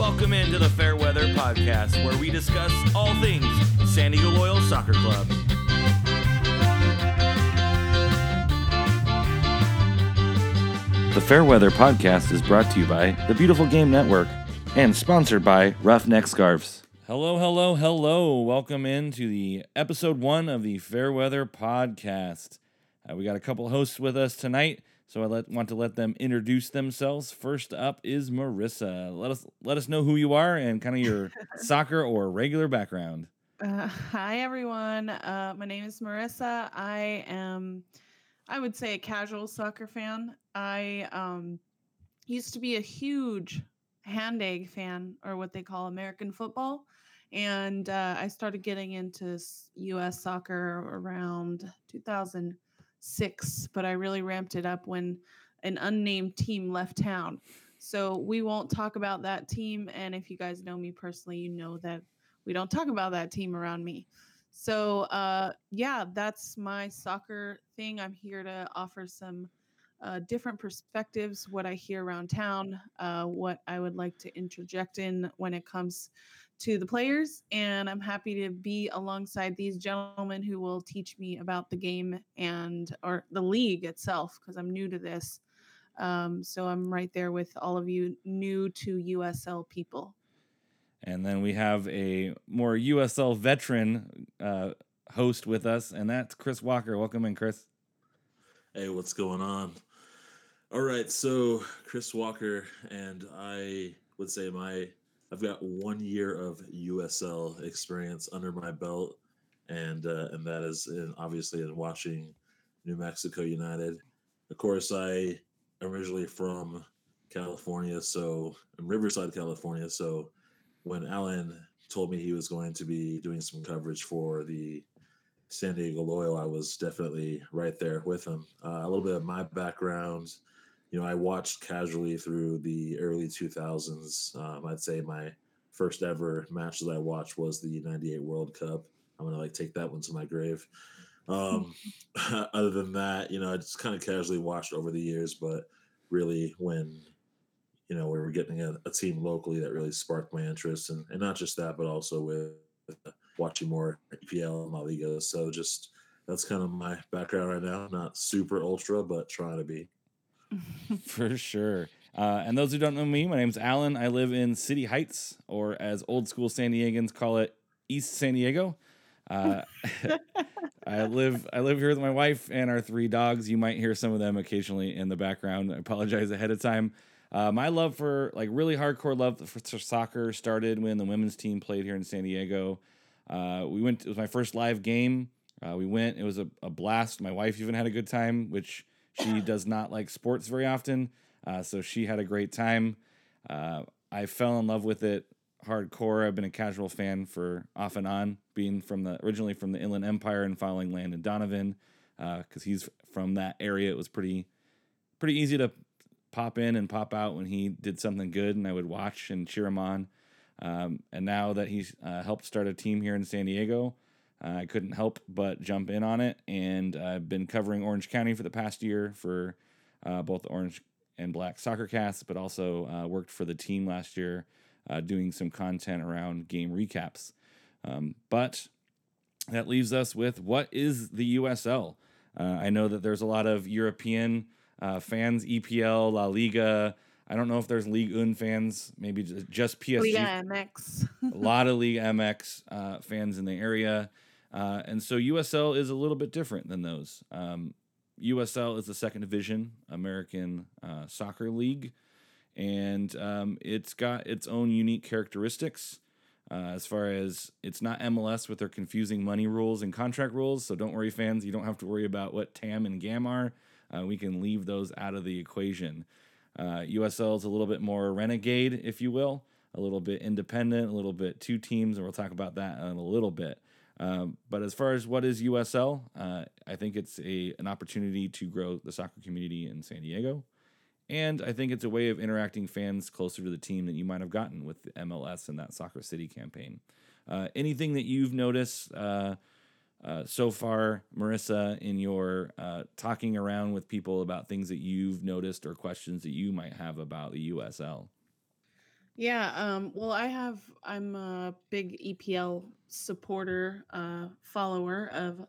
Welcome into the Fairweather Podcast, where we discuss all things San Diego Loyal Soccer Club. The Fairweather Podcast is brought to you by the Beautiful Game Network and sponsored by Roughneck Scarves. Hello, hello, hello. Welcome into the episode one of the Fairweather Podcast. Uh, we got a couple hosts with us tonight, so I let, want to let them introduce themselves. First up is Marissa. Let us let us know who you are and kind of your soccer or regular background. Uh, hi everyone. Uh, my name is Marissa. I am, I would say, a casual soccer fan. I um, used to be a huge hand egg fan, or what they call American football, and uh, I started getting into U.S. soccer around 2006. But I really ramped it up when an unnamed team left town. So we won't talk about that team. And if you guys know me personally, you know that we don't talk about that team around me. So uh, yeah, that's my soccer thing. I'm here to offer some uh, different perspectives, what I hear around town, uh, what I would like to interject in when it comes to the players, and I'm happy to be alongside these gentlemen who will teach me about the game and or the league itself because I'm new to this. Um, so I'm right there with all of you new to USL people. And then we have a more USL veteran uh, host with us, and that's Chris Walker. Welcome in, Chris. Hey, what's going on? All right, so Chris Walker and I would say my I've got one year of USL experience under my belt, and uh, and that is in, obviously in watching New Mexico United. Of course, I originally from California, so I'm Riverside, California. So when Alan told me he was going to be doing some coverage for the San Diego Loyal, I was definitely right there with him. Uh, a little bit of my background, you know, I watched casually through the early 2000s. Um, I'd say my first ever match that I watched was the 98 World Cup. I'm going to like take that one to my grave. Um, other than that, you know, I just kind of casually watched over the years, but really when, you know, we were getting a, a team locally that really sparked my interest and, and not just that, but also with watching more EPL and La Liga. So just that's kind of my background right now. Not super ultra, but trying to be. For sure. Uh, and those who don't know me, my name's Alan. I live in City Heights, or as old school San Diegans call it, East San Diego. Uh, I live I live here with my wife and our three dogs. You might hear some of them occasionally in the background. I apologize ahead of time. Uh, my love for like really hardcore love for, soccer started when the women's team played here in San Diego. Uh, we went. It was my first live game. Uh, we went. It was a, a blast. My wife even had a good time, which she does not like sports very often. Uh, so she had a great time. Uh, I fell in love with it hardcore. I've been a casual fan for off and on, being from the originally from the Inland Empire and following Landon Donovan because he's from that area. It was pretty pretty easy to pop in and pop out when he did something good, and I would watch and cheer him on. Um, and now that he's uh, helped start a team here in San Diego, uh, I couldn't help but jump in on it. And I've been covering Orange County for the past year for uh, both Orange and Black Soccer Casts, but also uh, worked for the team last year uh, doing some content around game recaps. Um, but that leaves us with what is the USL? Uh, I know that there's a lot of European uh, fans, EPL, La Liga. I don't know if there's League Un fans, maybe just PSG. Liga MX. a lot of League MX uh, fans in the area. Uh, and so USL is a little bit different than those. Um, USL is the second division American uh, Soccer League, and um, it's got its own unique characteristics. Uh, as far as it's not MLS with their confusing money rules and contract rules, so don't worry, fans. You don't have to worry about what TAM and GAM are. Uh, we can leave those out of the equation. Uh, USL is a little bit more renegade, if you will, a little bit independent, a little bit two teams, and we'll talk about that in a little bit. Um, but as far as what is USL, uh, I think it's a an opportunity to grow the soccer community in San Diego, and I think it's a way of interacting fans closer to the team that you might have gotten with the MLS and that Soccer City campaign. Uh, anything that you've noticed uh, uh, so far, Marissa, in your uh, talking around with people about things that you've noticed or questions that you might have about the USL? Yeah, um, well, I have, I'm a big EPL supporter, uh, follower of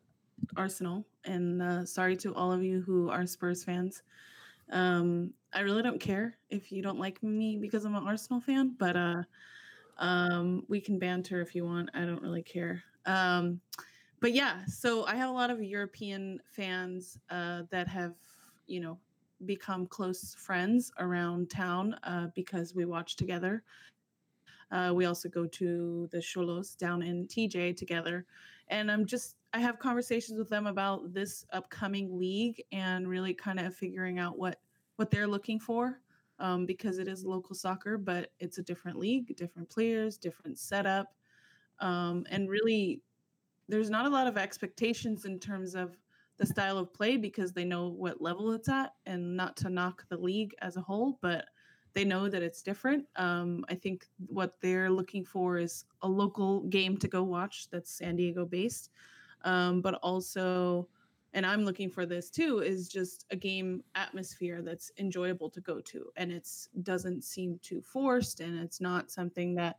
Arsenal, and uh, sorry to all of you who are Spurs fans. Um, I really don't care if you don't like me because I'm an Arsenal fan, but uh, um, we can banter if you want. I don't really care. Um, but yeah, so I have a lot of European fans uh, that have, you know, become close friends around town uh, because we watch together. Uh, we also go to the Xolos down in TJ together. And I'm just, I have conversations with them about this upcoming league and really kind of figuring out what what they're looking for um, because it is local soccer, but it's a different league, different players, different setup, um, and really, there's not a lot of expectations in terms of the style of play because they know what level it's at, and not to knock the league as a whole, but they know that it's different. Um, I think what they're looking for is a local game to go watch that's San Diego based, um, but also, and I'm looking for this too, is just a game atmosphere that's enjoyable to go to, and it's doesn't seem too forced, and it's not something that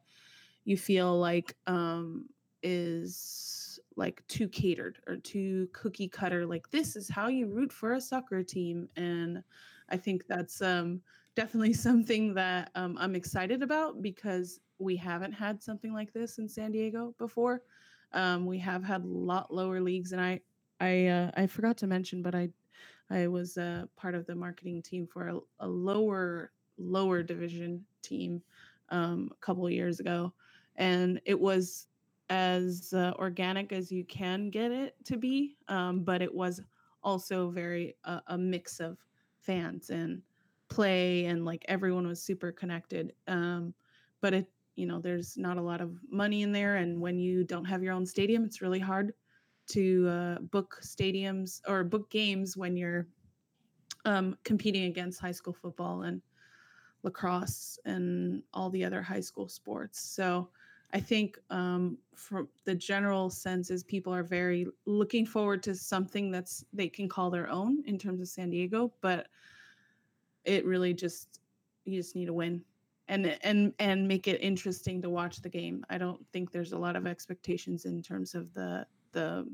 you feel like um, is like too catered or too cookie cutter. Like this is how you root for a soccer team, and I think that's um, definitely something that um, I'm excited about because we haven't had something like this in San Diego before. Um, we have had a lot lower leagues, and I I uh, I forgot to mention, but I I was uh, part of the marketing team for a, a lower lower division team um, a couple years ago, and it was as uh, organic as you can get it to be, um, but it was also very uh, a mix of fans and play and like everyone was super connected um but it you know there's not a lot of money in there and when you don't have your own stadium it's really hard to uh, book stadiums or book games when you're um, competing against high school football and lacrosse and all the other high school sports. So i think um, for the general sense is people are very looking forward to something that's they can call their own in terms of san diego but it really just you just need to win and and and make it interesting to watch the game. I don't think there's a lot of expectations in terms of the the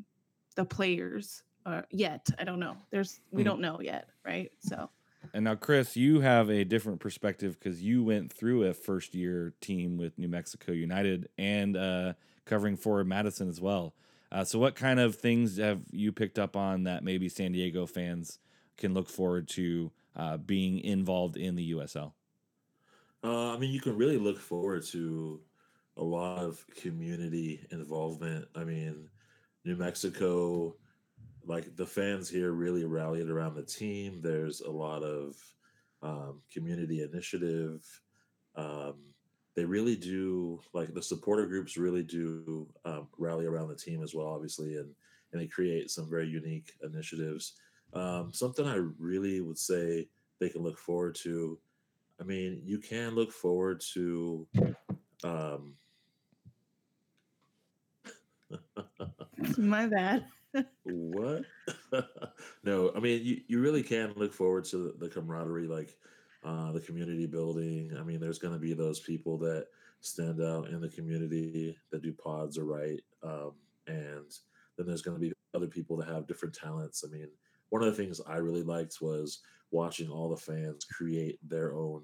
the players uh, yet. I don't know. There's we Mhm. don't know yet, right? So And now, Chris, you have a different perspective because you went through a first year team with New Mexico United and uh, covering for Madison as well. Uh, so, what kind of things have you picked up on that maybe San Diego fans can look forward to uh, being involved in the USL? Uh, I mean, you can really look forward to a lot of community involvement. I mean, New Mexico, like the fans here really rallied around the team. There's a lot of um, community initiative. Um, they really do, like the supporter groups really do um, rally around the team as well, obviously, and and they create some very unique initiatives. Um, something I really would say they can look forward to I mean, you can look forward to um my bad. What? no, I mean you, you really can look forward to the, the camaraderie, like uh the community building. I mean, there's gonna be those people that stand out in the community that do pods or write, Um, and then there's gonna be other people that have different talents. I mean, one of the things I really liked was watching all the fans create their own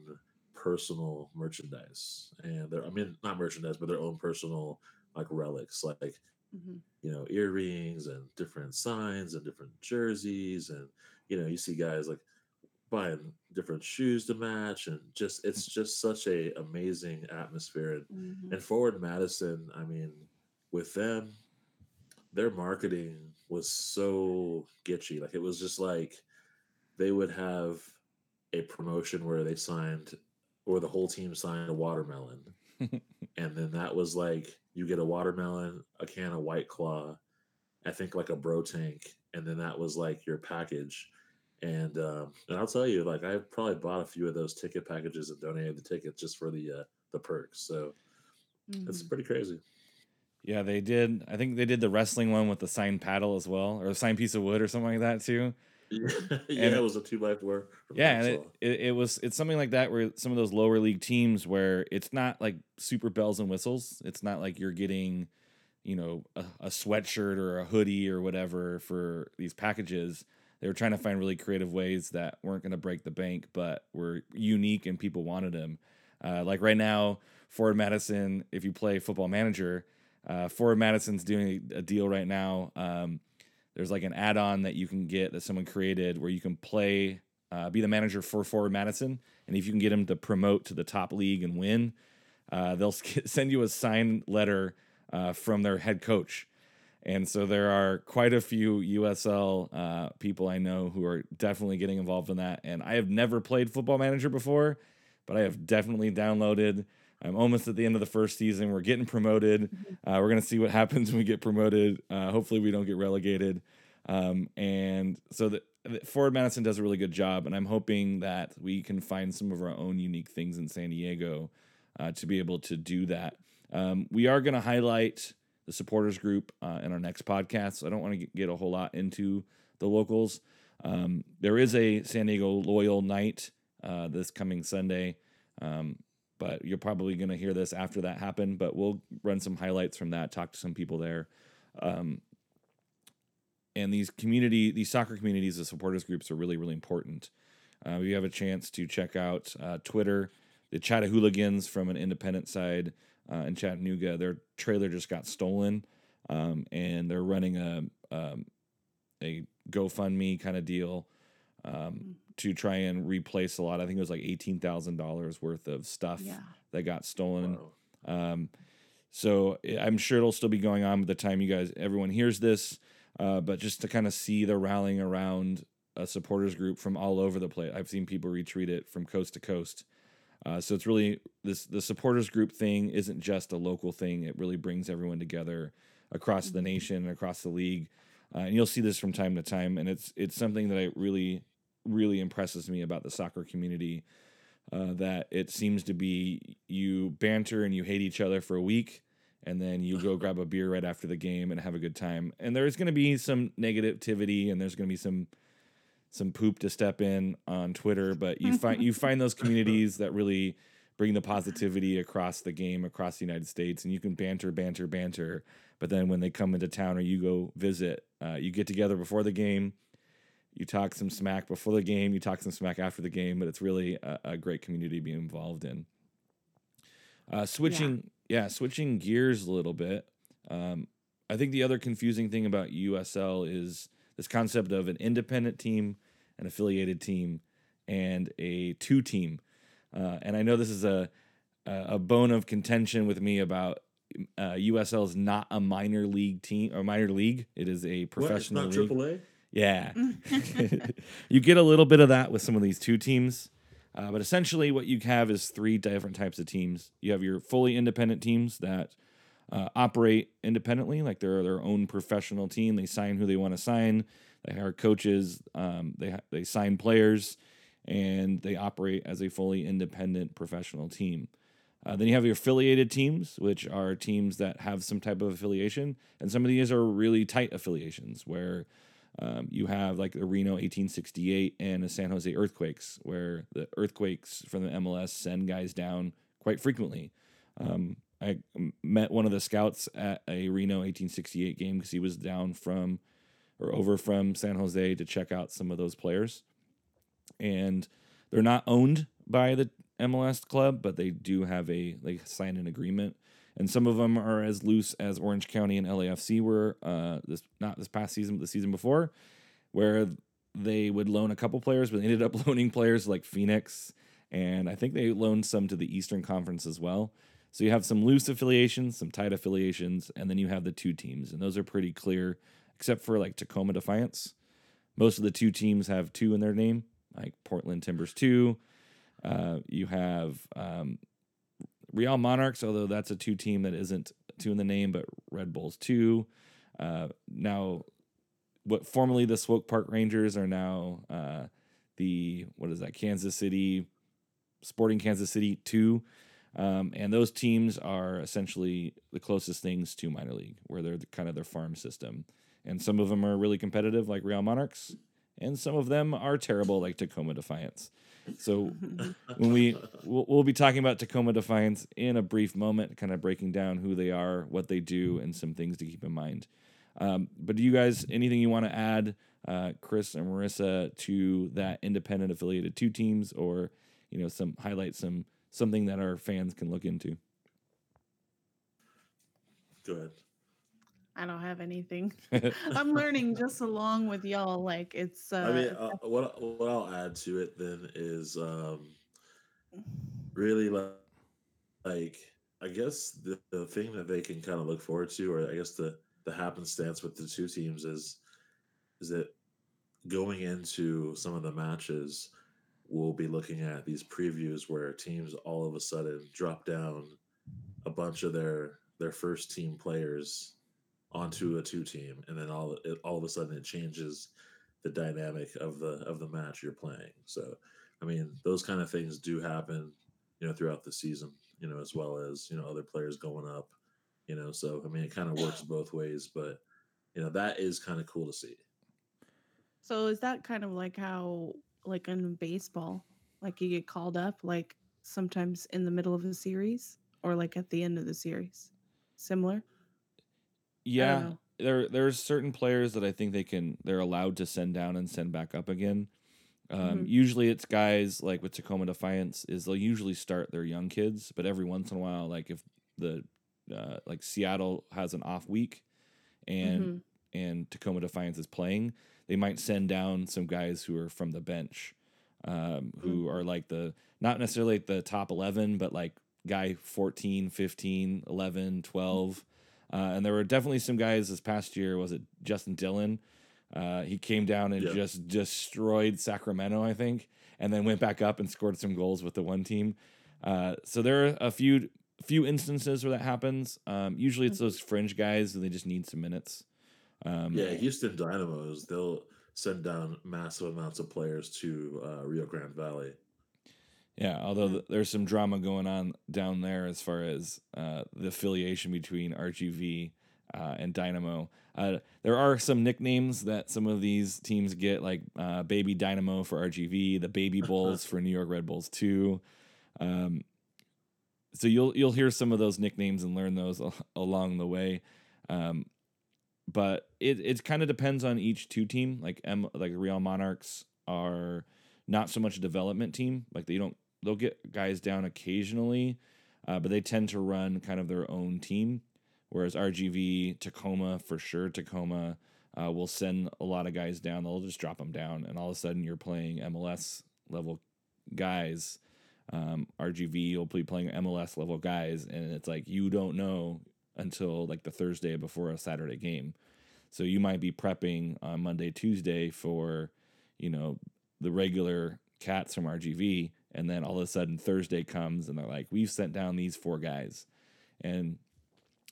personal merchandise and their I mean not merchandise, but their own personal like relics, like Mhm. you know earrings and different signs and different jerseys, and you know you see guys like buying different shoes to match, and just it's just such a amazing atmosphere. And Mhm. and Forward Madison, I mean, with them, their marketing was so gitchy. Like it was just like they would have a promotion where they signed or the whole team signed a watermelon. and then that was like you get a watermelon, a can of white claw, I think like a bro tank, and then that was like your package. And um, and I'll tell you, like I probably bought a few of those ticket packages and donated the tickets just for the uh, the perks. So it's Mhm. pretty crazy. Yeah, they did. I think they did the wrestling one with the signed paddle as well, or a signed piece of wood or something like that too. yeah, And it was a two by four. Yeah, and it, it, it was it's something like that where some of those lower league teams where it's not like super bells and whistles. It's not like you're getting, you know, a, a sweatshirt or a hoodie or whatever for these packages. They were trying to find really creative ways that weren't going to break the bank, but were unique and people wanted them. Uh, like right now, Forward Madison, if you play Football Manager, uh, Forward Madison's doing a deal right now. Um, there's like an add-on that you can get that someone created where you can play, uh, be the manager for Forward Madison, and if you can get them to promote to the top league and win, uh, they'll sk- send you a signed letter uh, from their head coach. And so there are quite a few USL uh, people I know who are definitely getting involved in that. And I have never played Football Manager before, but I have definitely downloaded. I'm almost at the end of the first season. We're getting promoted. Uh, we're gonna see what happens when we get promoted. Uh, hopefully, we don't get relegated. Um, and so the, the Forward Madison does a really good job, and I'm hoping that we can find some of our own unique things in San Diego uh, to be able to do that. Um, we are going to highlight the supporters group uh, in our next podcast. So I don't want to get a whole lot into the locals. Um, there is a San Diego Loyal Night uh, this coming Sunday, um, but you're probably going to hear this after that happened. But we'll run some highlights from that, talk to some people there. Um, and these community, these soccer communities, the supporters groups are really, really important. Uh, you have a chance to check out uh, Twitter, the Chattahooligans from an independent side uh, in Chattanooga. Their trailer just got stolen, um, and they're running a um, a GoFundMe kind of deal um, to try and replace a lot. I think it was like eighteen thousand dollars worth of stuff Yeah. that got stolen. Um, so I- I'm sure it'll still be going on by the time you guys, everyone hears this. Uh, but just to kind of see the rallying around a supporters group from all over the place, I've seen people retweet it from coast to coast. Uh, so it's really this the supporters group thing isn't just a local thing. It really brings everyone together across the Mhm. nation and across the league. Uh, and you'll see this from time to time, and it's it's something that I really really impresses me about the soccer community. Uh, that it seems to be you banter and you hate each other for a week, and then you go grab a beer right after the game and have a good time. And there's going to be some negativity, and there's going to be some some poop to step in on Twitter, but you find you find those communities that really bring the positivity across the game across the United States, and you can banter, banter, banter. But then when they come into town or you go visit, uh, you get together before the game. You talk some smack before the game. You talk some smack after the game, but it's really a, a great community to be involved in. Uh, switching, yeah. switching gears a little bit. Um, I think the other confusing thing about USL is this concept of an independent team, an affiliated team, and a two team. Uh, and I know this is a a a bone of contention with me about uh, USL is not a minor league team or minor league. It is a What? It's professional not league. AAA. Yeah. you get a little bit of that with some of these two teams. Uh, but essentially, what you have is three different types of teams. You have your fully independent teams that uh, operate independently, like they're their own professional team. They sign who they want to sign. They hire coaches. Um, they ha- they sign players, and they operate as a fully independent professional team. Uh, then you have your affiliated teams, which are teams that have some type of affiliation, and some of these are really tight affiliations where um, you have like the Reno 1868 and the San Jose Earthquakes, where the Earthquakes from the MLS send guys down quite frequently. Um, I met one of the scouts at a Reno 1868 game because he was down from or over from San Jose to check out some of those players. And they're not owned by the MLS club, but they do have a they sign an agreement. And some of them are as loose as Orange County and LAFC were uh, this not this past season, but the season before, where they would loan a couple players, but they ended up loaning players like Phoenix, and I think they loaned some to the Eastern Conference as well. So you have some loose affiliations, some tight affiliations, and then you have the two teams, and those are pretty clear, except for like Tacoma Defiance. Most of the two teams have two in their name, like Portland Timbers two. Uh, you have um, Real Monarchs, although that's a two team that isn't two in the name, but Red Bulls two. Uh, now, what formerly the Swope Park Rangers are now uh, the what is that? Kansas City Sporting Kansas City two. Um, and those teams are essentially the closest things to minor league, where they're the, kind of their farm system. And some of them are really competitive, like Real Monarchs, and some of them are terrible, like Tacoma Defiance. So when we we'll, we'll, be talking about Tacoma Defiance in a brief moment, kind of breaking down who they are, what they do, and some things to keep in mind. Um, but do you guys anything you want to add, uh, Chris and Marissa, to that independent affiliated two teams, or you know some highlight some something that our fans can look into? Go ahead. I don't have anything. I'm learning just along with y'all. Like it's. Uh, I mean, uh, what what I'll add to it then is um, really like, like I guess the, the thing that they can kind of look forward to, or I guess the the happenstance with the two teams is is that going into some of the matches, we'll be looking at these previews where teams all of a sudden drop down a bunch of their their first team players onto a two team, and then all it, all of a sudden it changes the dynamic of the of the match you're playing. So, I mean, those kind of things do happen, you know, throughout the season, you know, as well as you know other players going up, you know. So, I mean, it kind of works both ways, but you know that is kind of cool to see. So, is that kind of like how, like in baseball, like you get called up, like sometimes in the middle of a series or like at the end of the series? Similar. Yeah, there there's certain players that I think they can they're allowed to send down and send back up again. Um, mm-hmm. Usually, it's guys like with Tacoma Defiance is they'll usually start their young kids, but every once in a while, like if the uh, like Seattle has an off week, and mm-hmm. and Tacoma Defiance is playing, they might send down some guys who are from the bench, um, who mm-hmm. are like the not necessarily the top 11, but like guy 14, 15, 11, 12 uh, and there were definitely some guys this past year. Was it Justin Dhillon? Uh, he came down and yep. just destroyed Sacramento, I think, and then went back up and scored some goals with the one team. Uh, so there are a few few instances where that happens. Um, usually, it's those fringe guys and they just need some minutes. Um, yeah, Houston Dynamos they'll send down massive amounts of players to uh, Rio Grande Valley. Yeah, although th- there's some drama going on down there as far as uh, the affiliation between RGV uh, and Dynamo. Uh, there are some nicknames that some of these teams get, like uh, Baby Dynamo for RGV, the Baby Bulls for New York Red Bulls too. Um, so you'll you'll hear some of those nicknames and learn those along the way. Um, but it it kind of depends on each two team. Like M, like Real Monarchs are not so much a development team. Like they don't they'll get guys down occasionally, uh, but they tend to run kind of their own team. Whereas RGV, Tacoma, for sure, Tacoma uh, will send a lot of guys down. They'll just drop them down, and all of a sudden you're playing MLS level guys. Um, RGV will be playing MLS level guys, and it's like you don't know until like the Thursday before a Saturday game. So you might be prepping on Monday, Tuesday for, you know, the regular cats from RGV, and then all of a sudden Thursday comes and they're like, we've sent down these four guys. And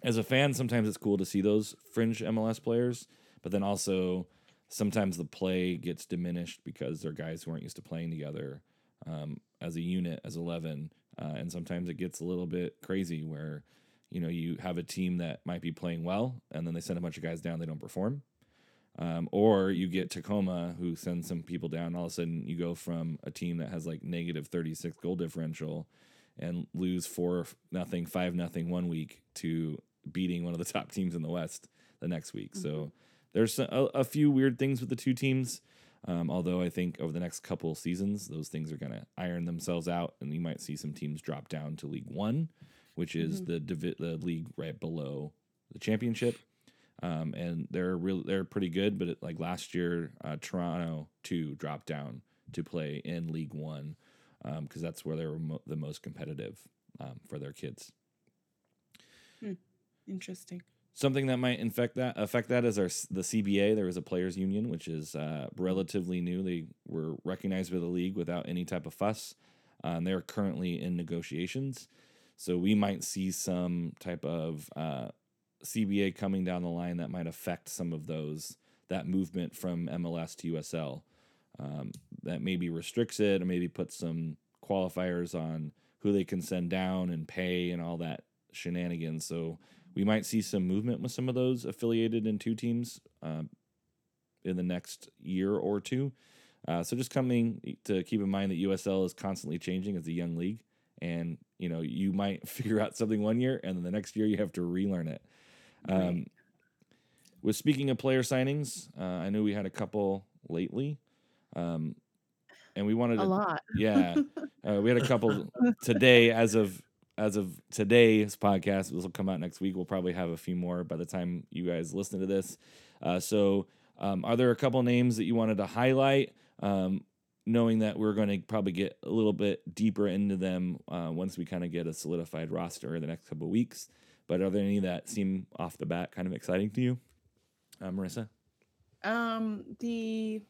as a fan, sometimes it's cool to see those fringe MLS players, but then also sometimes the play gets diminished because they're guys who aren't used to playing together um, as a unit, as 11. Uh, and sometimes it gets a little bit crazy where, you know, you have a team that might be playing well and then they send a bunch of guys down, they don't perform. Um, or you get Tacoma, who sends some people down. All of a sudden, you go from a team that has like negative 36 goal differential and lose four nothing, five nothing one week to beating one of the top teams in the West the next week. Mm-hmm. So there's a, a, few weird things with the two teams. Um, although I think over the next couple seasons, those things are going to iron themselves out, and you might see some teams drop down to League One, which is mm-hmm. the divi- the league right below the championship um, and they're real they're pretty good. But it, like last year, uh, Toronto two dropped down to play in League One because um, that's where they were mo- the most competitive um, for their kids. Hmm. Interesting. Something that might infect that affect that is our the CBA. There is a players union, which is uh, relatively new. They were recognized by the league without any type of fuss. Uh, and they're currently in negotiations, so we might see some type of uh, CBA coming down the line that might affect some of those that movement from MLS to USL. Um, that maybe restricts it or maybe puts some qualifiers on who they can send down and pay and all that shenanigans. So we might see some movement with some of those affiliated in two teams. Um, in the next year or two. Uh, so just coming to keep in mind that USL is constantly changing as a young league, and you know you might figure out something one year, and then the next year you have to relearn it. Um, speaking of player signings, uh, I knew we had a couple lately, um, and we wanted A to lot. yeah, uh, we had a couple today. As of as of today's podcast, this will come out next week. We'll probably have a few more by the time you guys listen to this. Uh, so, um, are there a couple names that you wanted to highlight? Um, knowing that we're going to probably get a little bit deeper into them uh, once we kind of get a solidified roster in the next couple of weeks. But are there any that seem off the bat kind of exciting to you, uh, Marissa? Um, the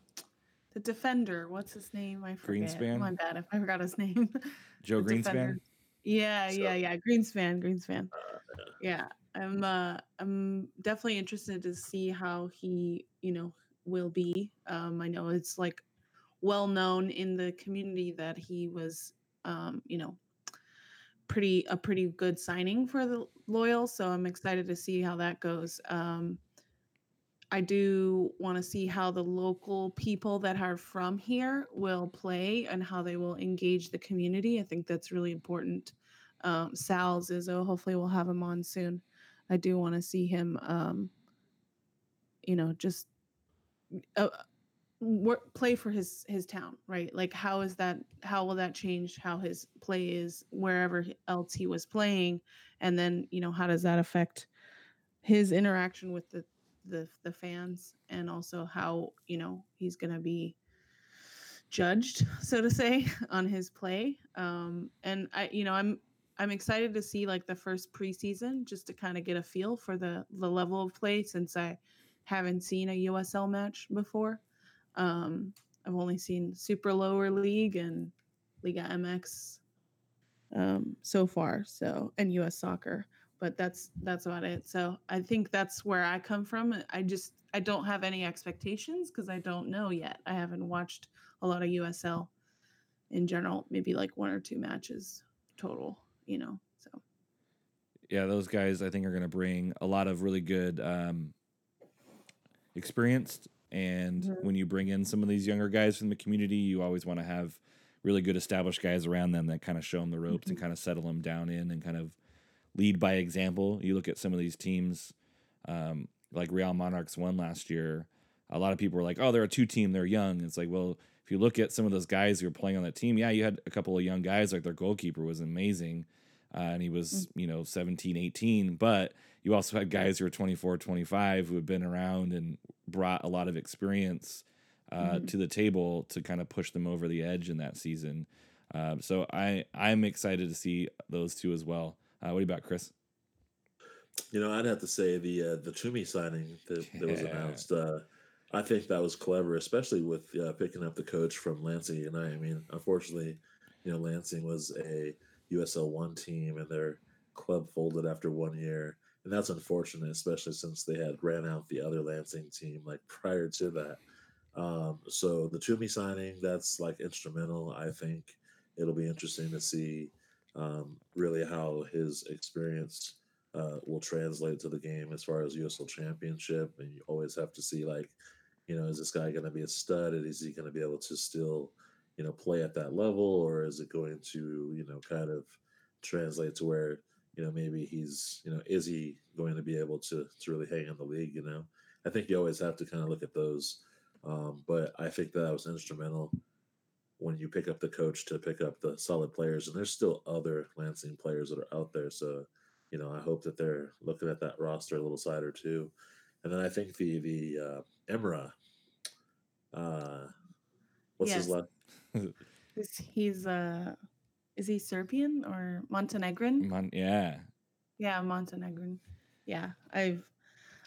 the defender, what's his name? I forget. Greenspan? My bad if I forgot his name. Joe Greenspan. defender. Yeah, So- yeah, yeah. Greenspan, Greenspan. Uh, Yeah, I'm uh I'm definitely interested to see how he, you know, will be. Um I know it's like well known in the community that he was um, you know, pretty a pretty good signing for the Loyal, so I'm excited to see how that goes. Um I do want to see how the local people that are from here will play and how they will engage the community. I think that's really important. Um, is Zizzo, hopefully we'll have him on soon. I do want to see him, um, you know, just uh, work, play for his his town, right? Like, how is that? How will that change how his play is wherever else he was playing, and then you know, how does that affect his interaction with the the the fans, and also how you know he's gonna be judged, so to say, on his play. Um, and I, you know, I'm I'm excited to see like the first preseason just to kind of get a feel for the the level of play since I haven't seen a USL match before. Um, I've only seen Super Lower League and Liga MX um, so far. So and US Soccer, but that's that's about it. So I think that's where I come from. I just I don't have any expectations because I don't know yet. I haven't watched a lot of USL in general. Maybe like one or two matches total. You know, so yeah, those guys I think are going to bring a lot of really good um, experienced. And Mhm. when you bring in some of these younger guys from the community, you always want to have really good established guys around them that kind of show them the ropes and kind of settle them down in and kind of lead by example. You look at some of these teams, um, like Real Monarchs won last year. A lot of people were like, "Oh, they're a two team. They're young." It's like, well, if you look at some of those guys who were playing on that team, yeah, you had a couple of young guys. Like their goalkeeper was amazing, uh, and he was you know 17, 18. But you also had guys who were 24, 25 who had been around and brought a lot of experience uh, Mhm. to the table to kind of push them over the edge in that season. Um, so I I'm excited to see those two as well. Uh, what do you about Chris? You know, I'd have to say the uh, the Tumi signing that, that was announced. Uh, I think that was clever, especially with uh, picking up the coach from Lansing United. I mean, unfortunately, you know, Lansing was a USL one team, and their club folded after one year, and that's unfortunate, especially since they had ran out the other Lansing team like prior to that. Um, so the Tumi signing, that's like instrumental. I think it'll be interesting to see um, really how his experience uh, will translate to the game as far as USL Championship. And you always have to see like, you know, is this guy going to be a stud? And is he going to be able to still, you know, play at that level, or is it going to, you know, kind of translate to where, you know, maybe he's, you know, is he going to be able to to really hang in the league? You know, I think you always have to kind of look at those. Um, but I think that was instrumental when you pick up the coach to pick up the solid players, and there's still other Lansing players that are out there. So, you know, I hope that they're looking at that roster a little side or two. And then I think the the uh, Emrah, uh, what's his Yes. last? Is he's uh is he Serbian or Montenegrin? Mon- yeah, Yeah, Montenegrin. Yeah, I've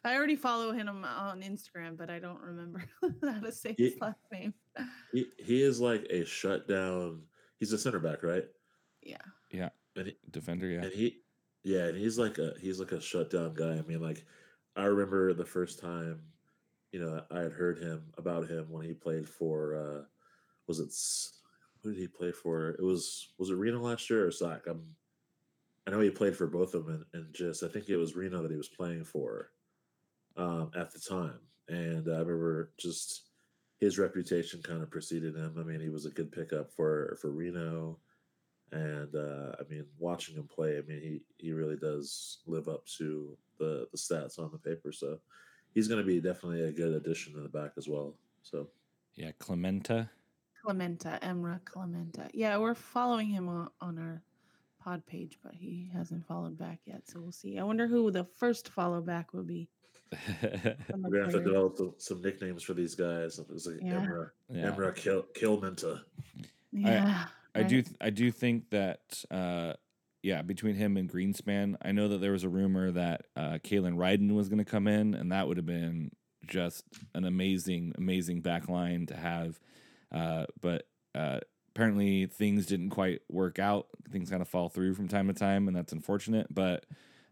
I already follow him on Instagram, but I don't remember how to say his last name. He he is like a shutdown. He's a center back, right? Yeah. And he, defender. Yeah, and he yeah and he's like a he's like a shutdown guy i mean like i remember the first time you know i had heard him about him when he played for uh was it who did he play for it was was it reno last year or sac i'm i know he played for both of them and, and just i think it was reno that he was playing for um at the time and I remember just his reputation kind of preceded him. I mean, he was a good pickup for for Reno, and uh, I mean, watching him play, I mean, he he really does live up to the the stats on the paper. So he's going to be definitely a good addition in the back as well. So Yeah, Klimenta. Klimenta, Emrah Klimenta. Yeah, we're following him on, on our pod page, but he hasn't followed back yet. So we'll see. I wonder who the first follow back will be. from the we're gonna have to develop some, some nicknames for these guys. It's like Yeah. Emrah, yeah. Emrah Kil- Kilmenta. Yeah. I do. right. Th- I do think that. Uh, yeah, between him and Greenspan, I know that there was a rumor that uh, Kalen Ryden was going to come in, and that would have been just an amazing, amazing back line to have. Uh, but uh, apparently, things didn't quite work out. Things kind of fall through from time to time, and that's unfortunate. But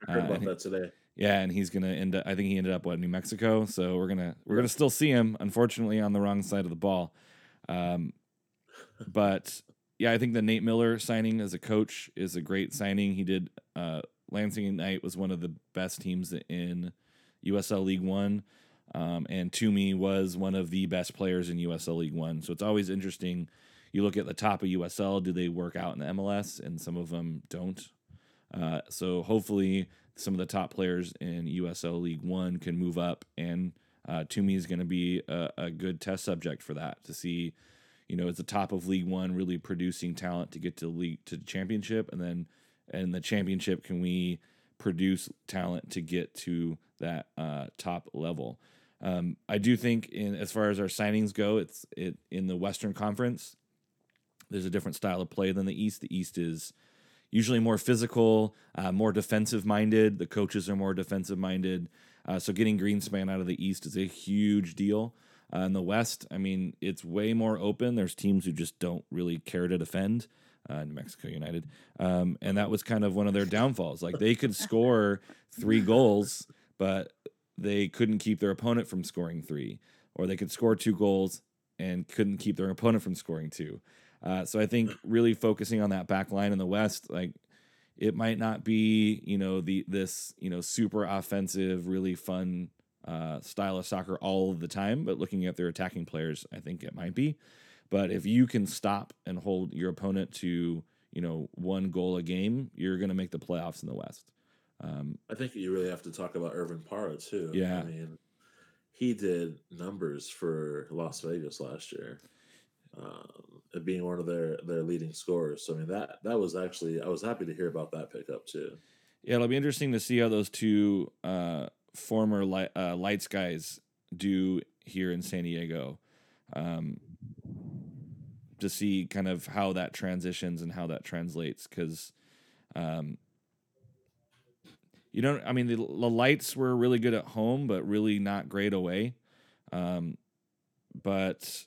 I heard Uh, about and- that today. yeah, and he's gonna end up. I think he ended up what New Mexico. So we're gonna we're gonna still see him. Unfortunately, on the wrong side of the ball. Um, but yeah, I think the Nate Miller signing as a coach is a great signing. He did. Uh, Lansing Ignite was one of the best teams in USL League One, um, and Tumi was one of the best players in USL League One. So it's always interesting. You look at the top of USL. Do they work out in the MLS? And some of them don't. Uh, so hopefully, some of the top players in USL League One can move up, and uh, Tumi is going to be a, a good test subject for that to see, you know, is the top of League One really producing talent to get to league to the championship, and then in the championship, can we produce talent to get to that uh, top level? Um, I do think, in as far as our signings go, it's it in the Western Conference. There's a different style of play than the East. The East is usually more physical, uh, more defensive minded. The coaches are more defensive minded. Uh, so getting Greenspan out of the East is a huge deal. Uh, in the West, I mean, it's way more open. There's teams who just don't really care to defend. Uh, New Mexico United, um, and that was kind of one of their downfalls. Like they could score three goals, but they couldn't keep their opponent from scoring three, or they could score two goals and couldn't keep their opponent from scoring two. Uh, so I think really focusing on that back line in the West, like it might not be, you know, the this, you know, super offensive, really fun uh, style of soccer all of the time, but looking at their attacking players, I think it might be. But if you can stop and hold your opponent to, you know, one goal a game, you're going to make the playoffs in the West. Um, I think you really have to talk about Irvin Parra too. Yeah. I mean, he did numbers for Las Vegas last year, um, being one of their their leading scorers. So I mean that that was actually I was happy to hear about that pickup too. Yeah, it'll be interesting to see how those two uh, former light, uh, Lights guys do here in San Diego. Um, to see kind of how that transitions and how that translates, because um, you know, I mean, the, the Lights were really good at home, but really not great away. Um, but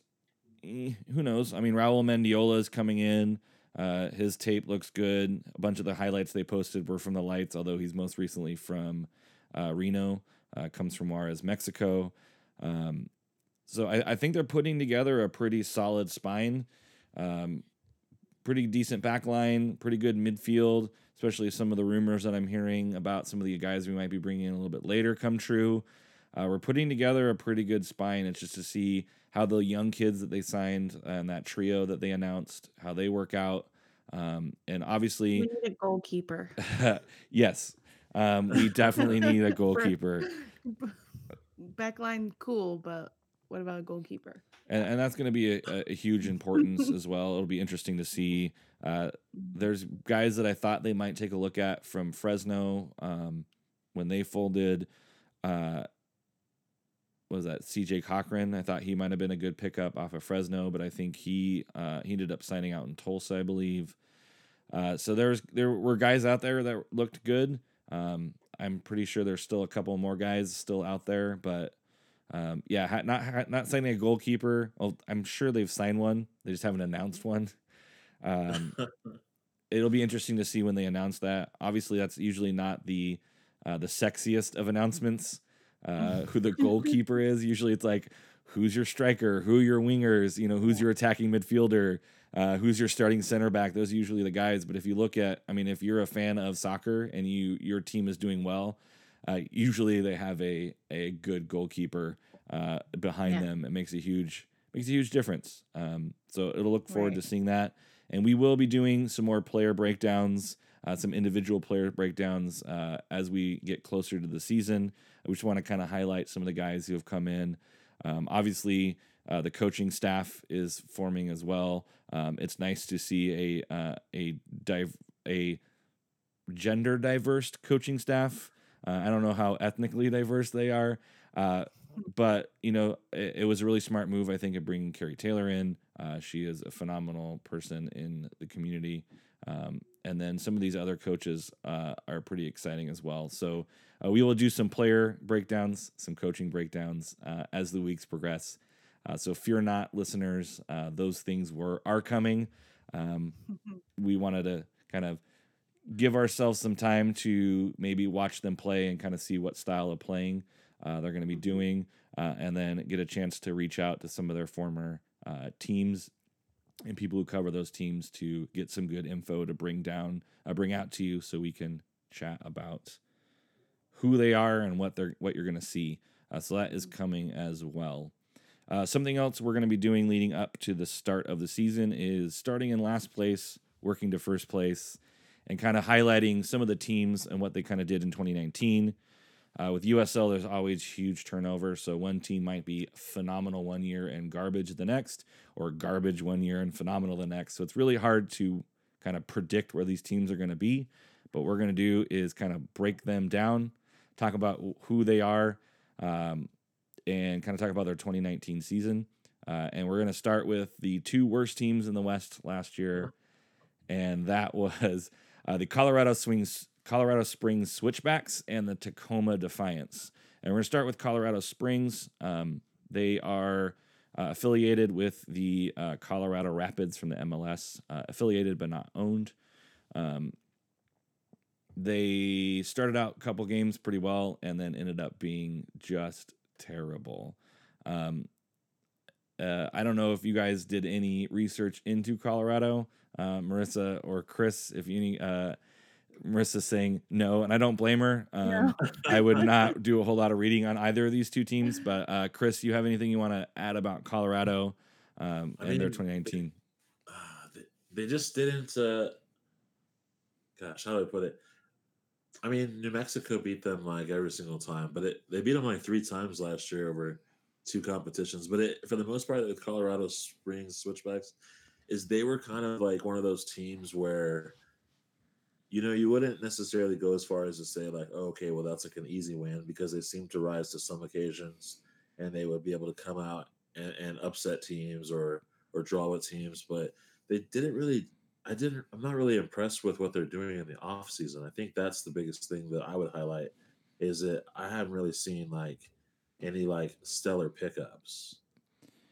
eh, who knows? I mean, Raul Mendiola is coming in. Uh, his tape looks good. A bunch of the highlights they posted were from the lights, although he's most recently from uh, Reno, uh, comes from Juarez, Mexico. Um, so I, I think they're putting together a pretty solid spine, um, pretty decent back line, pretty good midfield, especially some of the rumors that I'm hearing about some of the guys we might be bringing in a little bit later come true. Uh, we're putting together a pretty good spine. It's just to see how the young kids that they signed and that trio that they announced how they work out. Um, and We obviously, need a goalkeeper. yes, um, we definitely need a goalkeeper, Backline, cool, but what about a goalkeeper? and, and that's going to be a, a huge importance as well. It'll be interesting to see. Uh, there's guys that I thought they might take a look at from Fresno um, when they folded. Uh, was that CJ Cochran? I thought he might have been a good pickup off of Fresno, but I think he uh, he ended up signing out in Tulsa, I believe. Uh, so there's there were guys out there that looked good. Um, I'm pretty sure there's still a couple more guys still out there, but um, yeah, ha- not ha- not signing a goalkeeper. Well, I'm sure they've signed one. They just haven't announced one. Um, it'll be interesting to see when they announce that. Obviously, that's usually not the uh, the sexiest of announcements. Uh, who the goalkeeper is? Usually, it's like who's your striker, who are your wingers, you know, who's your attacking midfielder, uh, who's your starting center back. Those are usually the guys. But if you look at, I mean, if you're a fan of soccer and you your team is doing well, uh, usually they have a a good goalkeeper. uh, behind Yeah. them, it makes a huge makes a huge difference. Um, so it'll look forward to seeing that, and we will be doing some more player breakdowns, uh, some individual player breakdowns uh, as we get closer to the season. I just want to kind of highlight some of the guys who have come in. Um, obviously, uh, the coaching staff is forming as well. Um, it's nice to see a uh, a div- a gender diverse coaching staff. Uh, I don't know how ethnically diverse they are, uh, but you know it, it was a really smart move. I think of bringing Carrie Taylor in. Uh, she is a phenomenal person in the community, um, and then some of these other coaches uh, are pretty exciting as well. So uh, we will do some player breakdowns, some coaching breakdowns uh, as the weeks progress. Uh, so fear not, listeners. Uh, those things were are coming. Um, we wanted to kind of give ourselves some time to maybe watch them play and kind of see what style of playing uh, they're going to be doing, uh, and then get a chance to reach out to some of their former uh, teams and people who cover those teams to get some good info to bring down, uh, bring out to you, so we can chat about who they are and what they're what you're going to see. Uh, so that is coming as well. Uh, something else we're going to be doing leading up to the start of the season is starting in last place, working to first place, and kind of highlighting some of the teams and what they kind of did in 2019. Uh, with USL, there's always huge turnover. So one team might be phenomenal one year and garbage the next, or garbage one year and phenomenal the next. So it's really hard to kind of predict where these teams are going to be. But what we're going to do is kind of break them down, talk about who they are, um, and kind of talk about their 2019 season. Uh, and we're going to start with the two worst teams in the West last year, and that was uh, the Colorado Swings, Colorado Springs Switchbacks, and the Tacoma Defiance. And we're going to start with Colorado Springs. Um, they are uh, affiliated with the uh, Colorado Rapids from the MLS, uh, affiliated but not owned. Um, they started out a couple games pretty well and then ended up being just terrible. Um, uh, I don't know if you guys did any research into Colorado, uh, Marissa or Chris. If any, uh, Marissa's saying no, and I don't blame her. Um, I would not do a whole lot of reading on either of these two teams. But uh, Chris, you have anything you want to add about Colorado um, I and their 2019? uh, they, they just didn't. Uh, gosh, how do I put it? I mean, New Mexico beat them like every single time, but it, they beat them like three times last year over two competitions. But it, for the most part, with Colorado Springs Switchbacks, is they were kind of like one of those teams where, you know, you wouldn't necessarily go as far as to say like, oh, okay, well that's like an easy win because they seem to rise to some occasions, and they would be able to come out and, and upset teams or or draw with teams, but they didn't really I didn't I'm not really impressed with what they're doing in the off season. I think that's the biggest thing that I would highlight is that I haven't really seen like any like stellar pickups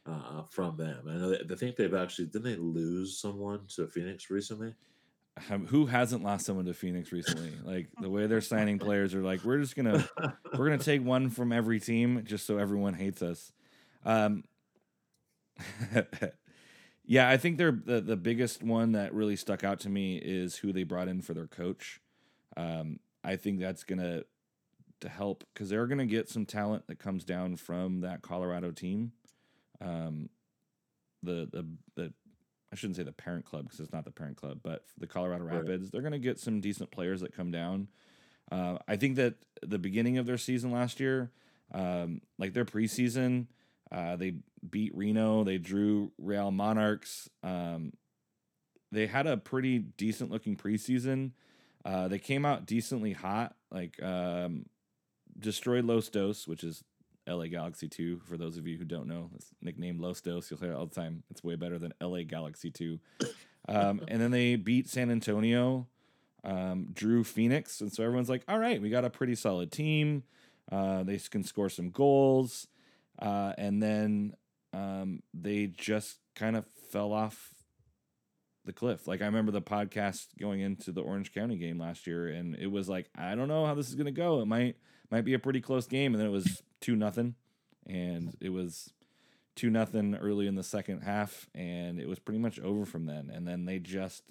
uh, from them. I know they, I think they've actually didn't they lose someone to Phoenix recently? Who hasn't lost someone to Phoenix recently? Like the way they're signing players are like, we're just gonna we're gonna take one from every team just so everyone hates us. Um, yeah, I think they're the, the biggest one that really stuck out to me is who they brought in for their coach. Um, I think that's gonna to help because they're gonna get some talent that comes down from that Colorado team. Um, the the the I shouldn't say the parent club because it's not the parent club, but the Colorado Right. Rapids, they're going to get some decent players that come down. Uh, I think that the beginning of their season last year, um, like their preseason, uh, they beat Reno, they drew Real Monarchs. Um, they had a pretty decent looking preseason. Uh, they came out decently hot, like um, destroyed Los Dos, which is LA Galaxy 2. For those of you who don't know, it's nicknamed Los Dos. You'll hear it all the time. It's way better than LA Galaxy 2. Um, and then they beat San Antonio, um, drew Phoenix. And so everyone's like, all right, we got a pretty solid team. Uh, they can score some goals. Uh, and then um, they just kind of fell off the cliff. Like I remember the podcast going into the Orange County game last year, and it was like, I don't know how this is gonna go. It might might be a pretty close game, and then it was two nothing, and it was two nothing early in the second half, and it was pretty much over from then. And then they just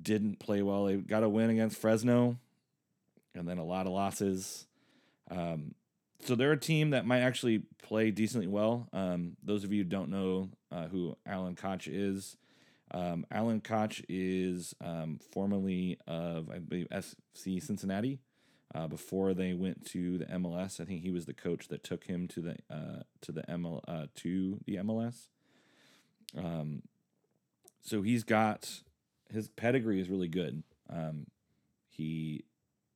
didn't play well. They got a win against Fresno, and then a lot of losses. Um, so they're a team that might actually play decently well. Um, those of you who don't know uh, who Alan Koch is, um, Alan Koch is um, formerly of I believe FC Cincinnati. Uh, before they went to the MLS, I think he was the coach that took him to the uh, to the ML uh, to the MLS. Um, so he's got his pedigree is really good. Um, he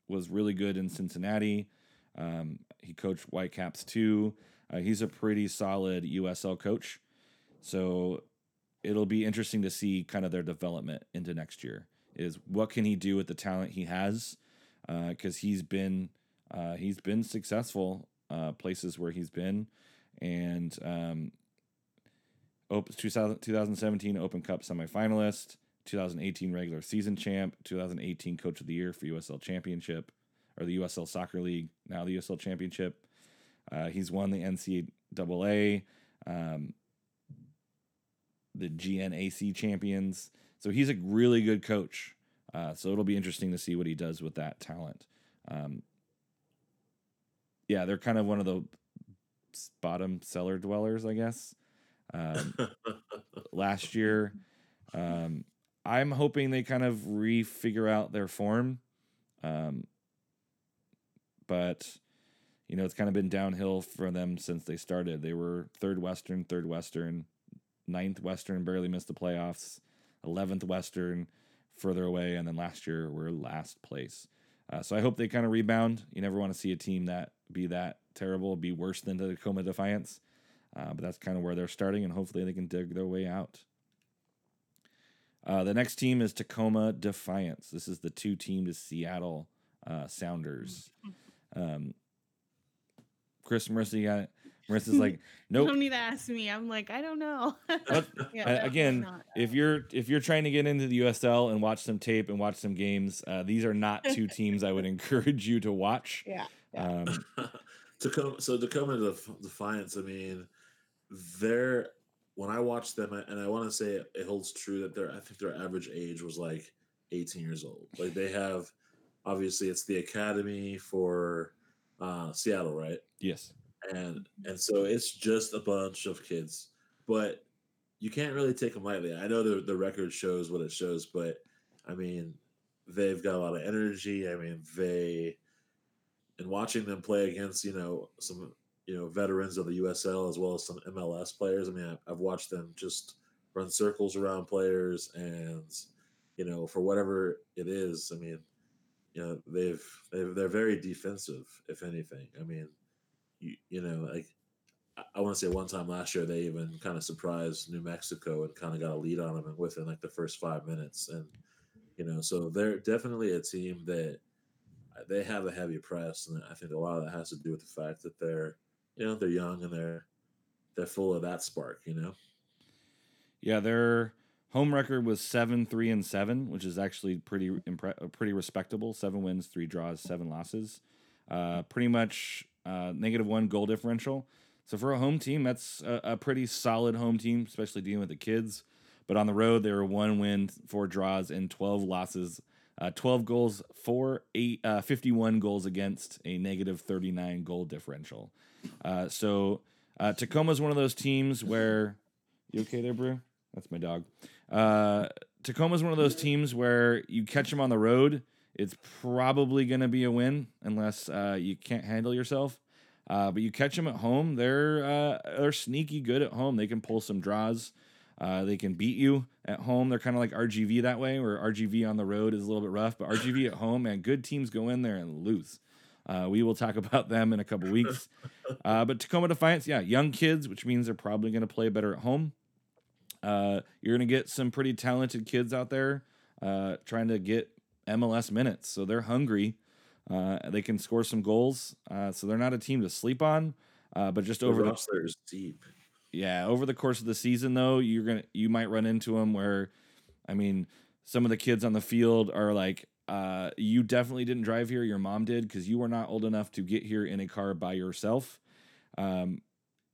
was really good in Cincinnati. Um, he coached Whitecaps too. Uh, he's a pretty solid USL coach. So it'll be interesting to see kind of their development into next year. Is what can he do with the talent he has? Because uh, he's been uh, he's been successful uh, places where he's been, and um, Open 2017 Open Cup semifinalist, 2018 regular season champ, 2018 Coach of the Year for USL Championship, or the USL Soccer League, now the USL Championship. Uh, he's won the NCAA, um, the GNAC champions. So he's a really good coach. Uh, so it'll be interesting to see what he does with that talent. Um, yeah, they're kind of one of the bottom cellar dwellers, I guess. Um, last year, um, I'm hoping they kind of refigure out their form. Um, but you know, it's kind of been downhill for them since they started. They were third Western, third Western, ninth Western, barely missed the playoffs, eleventh Western, further away, and then last year we're last place. Uh, so I hope they kind of rebound. You never want to see a team that be that terrible, be worse than the Tacoma Defiance. Uh, but that's kind of where they're starting, and hopefully they can dig their way out. Uh, the next team is Tacoma Defiance. This is the two team to Seattle uh, Sounders. Um, Chris you got. Marissa's like, nope. You don't need to ask me. I'm like, I don't know. yeah, again, if you're if you're trying to get into the USL and watch some tape and watch some games, uh, these are not two teams I would encourage you to watch. Yeah. yeah. Um, Tacoma, so Tacoma Defiance. I mean, they're when I watched them, and I want to say it holds true that their I think their average age was like 18 years old. Like they have, obviously, it's the academy for uh, Seattle, right? Yes. And and so it's just a bunch of kids, but you can't really take them lightly. I know the the record shows what it shows, but I mean, they've got a lot of energy. I mean, they and watching them play against you know some you know veterans of the USL as well as some MLS players. I mean, I've watched them just run circles around players, and you know, for whatever it is, I mean, you know, they've, they've they're very defensive, if anything. I mean, you you know, like I want to say one time last year they even kind of surprised New Mexico and kind of got a lead on them within like the first five minutes, and you know, so they're definitely a team that they have a heavy press, and I think a lot of that has to do with the fact that they're you know they're young and they're they're full of that spark you know? Yeah their home record was seven three and seven which is actually pretty impre- pretty respectable. Seven wins three draws seven losses. Uh, pretty much uh, negative one goal differential so for a home team that's a, a, pretty solid home team especially dealing with the kids but on the road they were one win four draws and 12 losses uh, 12 goals for eight, uh, 51 goals against a negative 39 goal differential uh, so uh, Tacoma's one of those teams where you okay there, Brew? That's my dog. Uh, Tacoma's one of those teams where you catch them on the road, it's probably going to be a win unless uh, you can't handle yourself. Uh, but you catch them at home, they're uh, they're sneaky good at home. They can pull some draws. Uh, they can beat you at home. They're kind of like RGV that way, where RGV on the road is a little bit rough, but RGV at home, man, good teams go in there and lose. Uh, we will talk about them in a couple weeks. Uh, but Tacoma Defiance, yeah, young kids, which means they're probably going to play better at home. Uh, you're going to get some pretty talented kids out there uh, trying to get MLS minutes. So they're hungry. Uh, they can score some goals. Uh, so they're not a team to sleep on. but just the over the deep. Yeah, over the course of the season, though, you're gonna you might run into them where, I mean, some of the kids on the field are like uh, you definitely didn't drive here. Your mom did because you were not old enough to get here in a car by yourself. Um,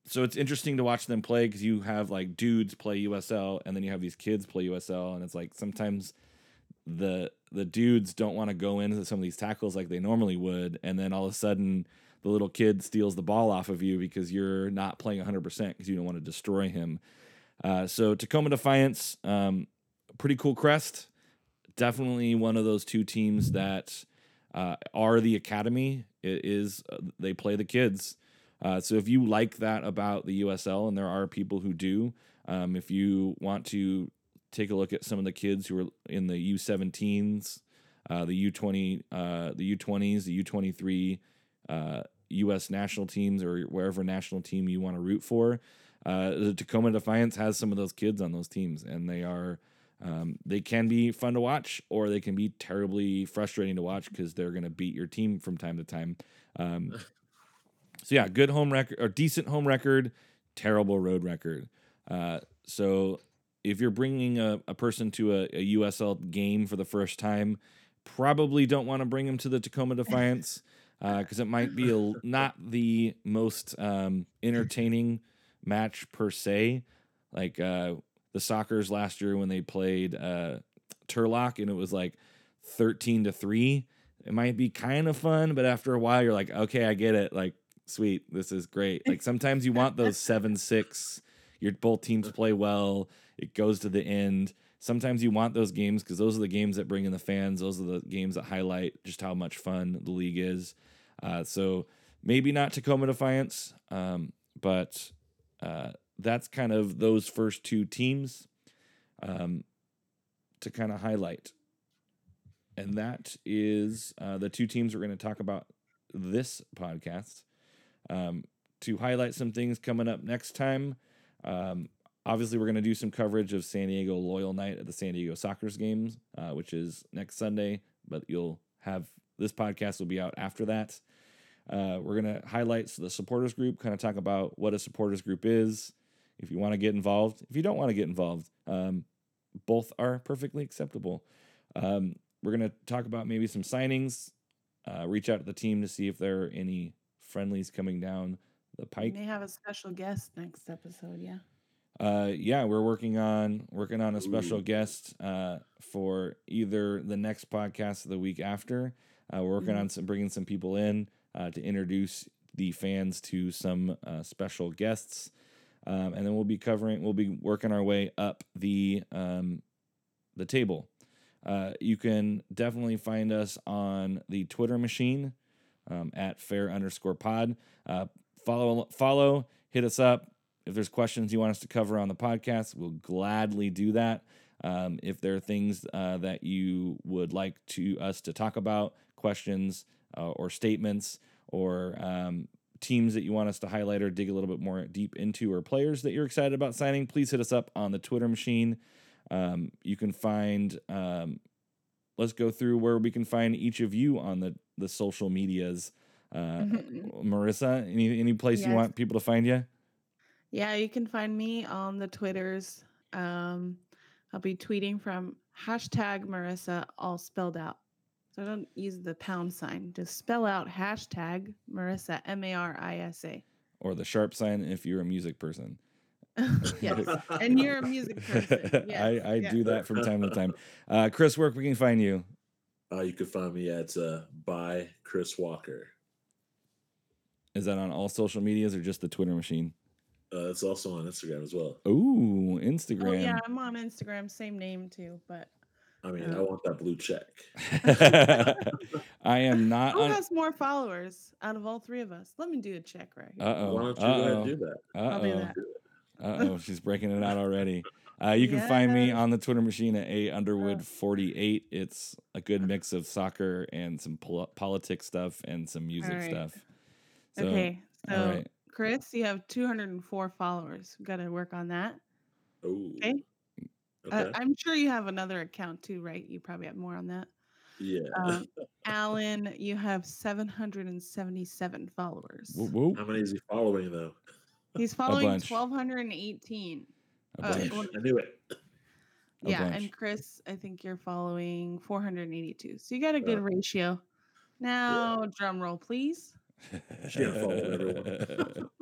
so it's interesting to watch them play because you have like dudes play USL and then you have these kids play USL, and it's like sometimes the the dudes don't want to go into some of these tackles like they normally would, and then all of a sudden the little kid steals the ball off of you because you're not playing 100% because you don't want to destroy him. Uh, so Tacoma Defiance, um, pretty cool crest. Definitely one of those two teams that uh, are the academy. It is uh, they play the kids. Uh, so if you like that about the USL, and there are people who do, um, if you want to take a look at some of the kids who are in the U17s, uh, the U20, uh, the U20s, the U23, U.S. national teams, or wherever national team you want to root for, uh, the Tacoma Defiance has some of those kids on those teams, and they are. Um, they can be fun to watch, or they can be terribly frustrating to watch because they're going to beat your team from time to time. Um, so yeah, good home record or decent home record, terrible road record. Uh, so if you're bringing a, a person to a, a, USL game for the first time, probably don't want to bring them to the Tacoma Defiance because uh, it might be a, not the most um, entertaining match per se. Like uh, the Sockers last year when they played uh, Turlock and it was like 13 to 3. It might be kind of fun, but after a while, you're like, okay, I get it. Like, sweet, this is great. Like sometimes you want those 7 6. Your both teams play well. It goes to the end. Sometimes you want those games because those are the games that bring in the fans. Those are the games that highlight just how much fun the league is. Uh, so maybe not Tacoma Defiance, um, but uh, that's kind of those first two teams um, to kind of highlight. And that is uh, the two teams we're going to talk about this podcast. Um, to highlight some things coming up next time, um, obviously we're going to do some coverage of San Diego Loyal Night at the San Diego Sockers' games, uh, which is next Sunday. But you'll have this podcast will be out after that. Uh, we're going to highlight the supporters group, kind of talk about what a supporters group is, if you want to get involved. If you don't want to get involved, um, both are perfectly acceptable. Um, we're going to talk about maybe some signings, uh, reach out to the team to see if there are any friendlies coming down the pike. We may have a special guest next episode, yeah. Uh, yeah, we're working on working on a special Ooh. guest uh, for either the next podcast or the week after. Uh, we're working mm-hmm. on some bringing some people in uh, to introduce the fans to some uh, special guests. Um, and then we'll be covering, we'll be working our way up the um, the table. Uh, you can definitely find us on the Twitter machine um, at fair underscore pod. Uh, follow, follow, hit us up. If there's questions you want us to cover on the podcast, we'll gladly do that. Um, if there are things uh, that you would like to us to talk about, questions, uh, or statements or um, teams that you want us to highlight or dig a little bit more deep into or players that you're excited about signing, please hit us up on the Twitter machine. Um, you can find, um, let's go through where we can find each of you on the, the social medias. Uh, mm-hmm. Marissa, any, any place yes. you want people to find you? Yeah, you can find me on the Twitters. Um, I'll be tweeting from hashtag Marissa, all spelled out. So don't use the pound sign. Just spell out hashtag Marissa, M A R I S A. Or the sharp sign if you're a music person. yes. and you're a music person. Yes. I, I do that from time to time. Uh, Chris, where we can find you? Uh, you can find me at uh, by Chris Walker. Is that on all social medias or just the Twitter machine? Uh, it's also on Instagram as well. Ooh, Instagram. Oh, yeah, I'm on Instagram, same name too, but I mean, I want that blue check. I am not. Who on... has more followers out of all three of us? Let me do a check right here. Uh oh. Why don't you Uh-oh. do that? Uh oh. Uh oh. She's breaking it out already. Uh, you can find me on the Twitter machine at a underwood forty eight. It's a good mix of soccer and some pol- politics stuff and some music right. stuff. So, okay, so right. Chris, you have two hundred and four followers. Got to work on that. Oh. Okay. Uh, okay. Uh, I'm sure you have another account too, right? You probably have more on that. Yeah. Um, Alan, you have 777 followers. Whoop, whoop. How many is he following though? He's following 1218. Uh, I knew it. yeah, and Chris, I think you're following 482. So you got a good uh, ratio. Now, yeah. drum roll, please.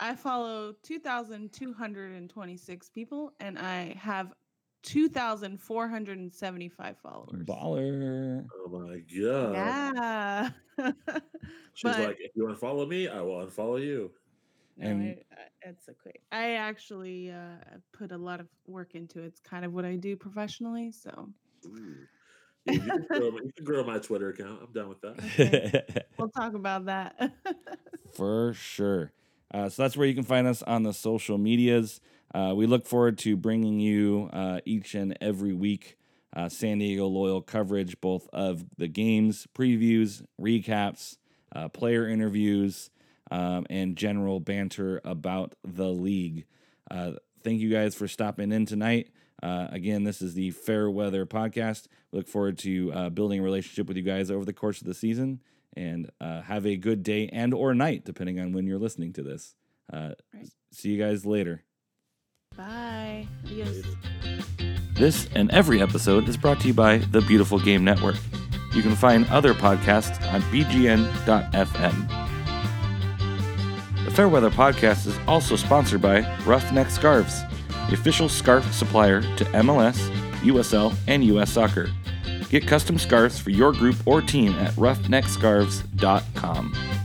I follow 2,226 people, and I have 2,475 followers. Baller. Oh my god. Yeah. She's but- like, if you unfollow me, I will unfollow you. No, And- I, I, it's okay. I actually uh, put a lot of work into it. It's kind of what I do professionally. So Ooh. Yeah, you, can grow, my- you can grow my Twitter account. I'm done with that. we'll talk about that. For sure. Uh, so that's where you can find us on the social medias. Uh, we look forward to bringing you uh, each and every week uh, San Diego loyal coverage, both of the games, previews, recaps, uh, player interviews, um, and general banter about the league. Uh, thank you guys for stopping in tonight. Uh, again, this is the Fair Weather Podcast. We look forward to uh, building a relationship with you guys over the course of the season and uh, have a good day and or night depending on when you're listening to this uh, Right. see you guys later Bye. Adios. this and every episode is brought to you by the beautiful game network you can find other podcasts on bgn.fm the fairweather podcast is also sponsored by ruffneck scarves the official scarf supplier to mls usl and us soccer. Get custom scarves for your group or team at ruffneckscarves.com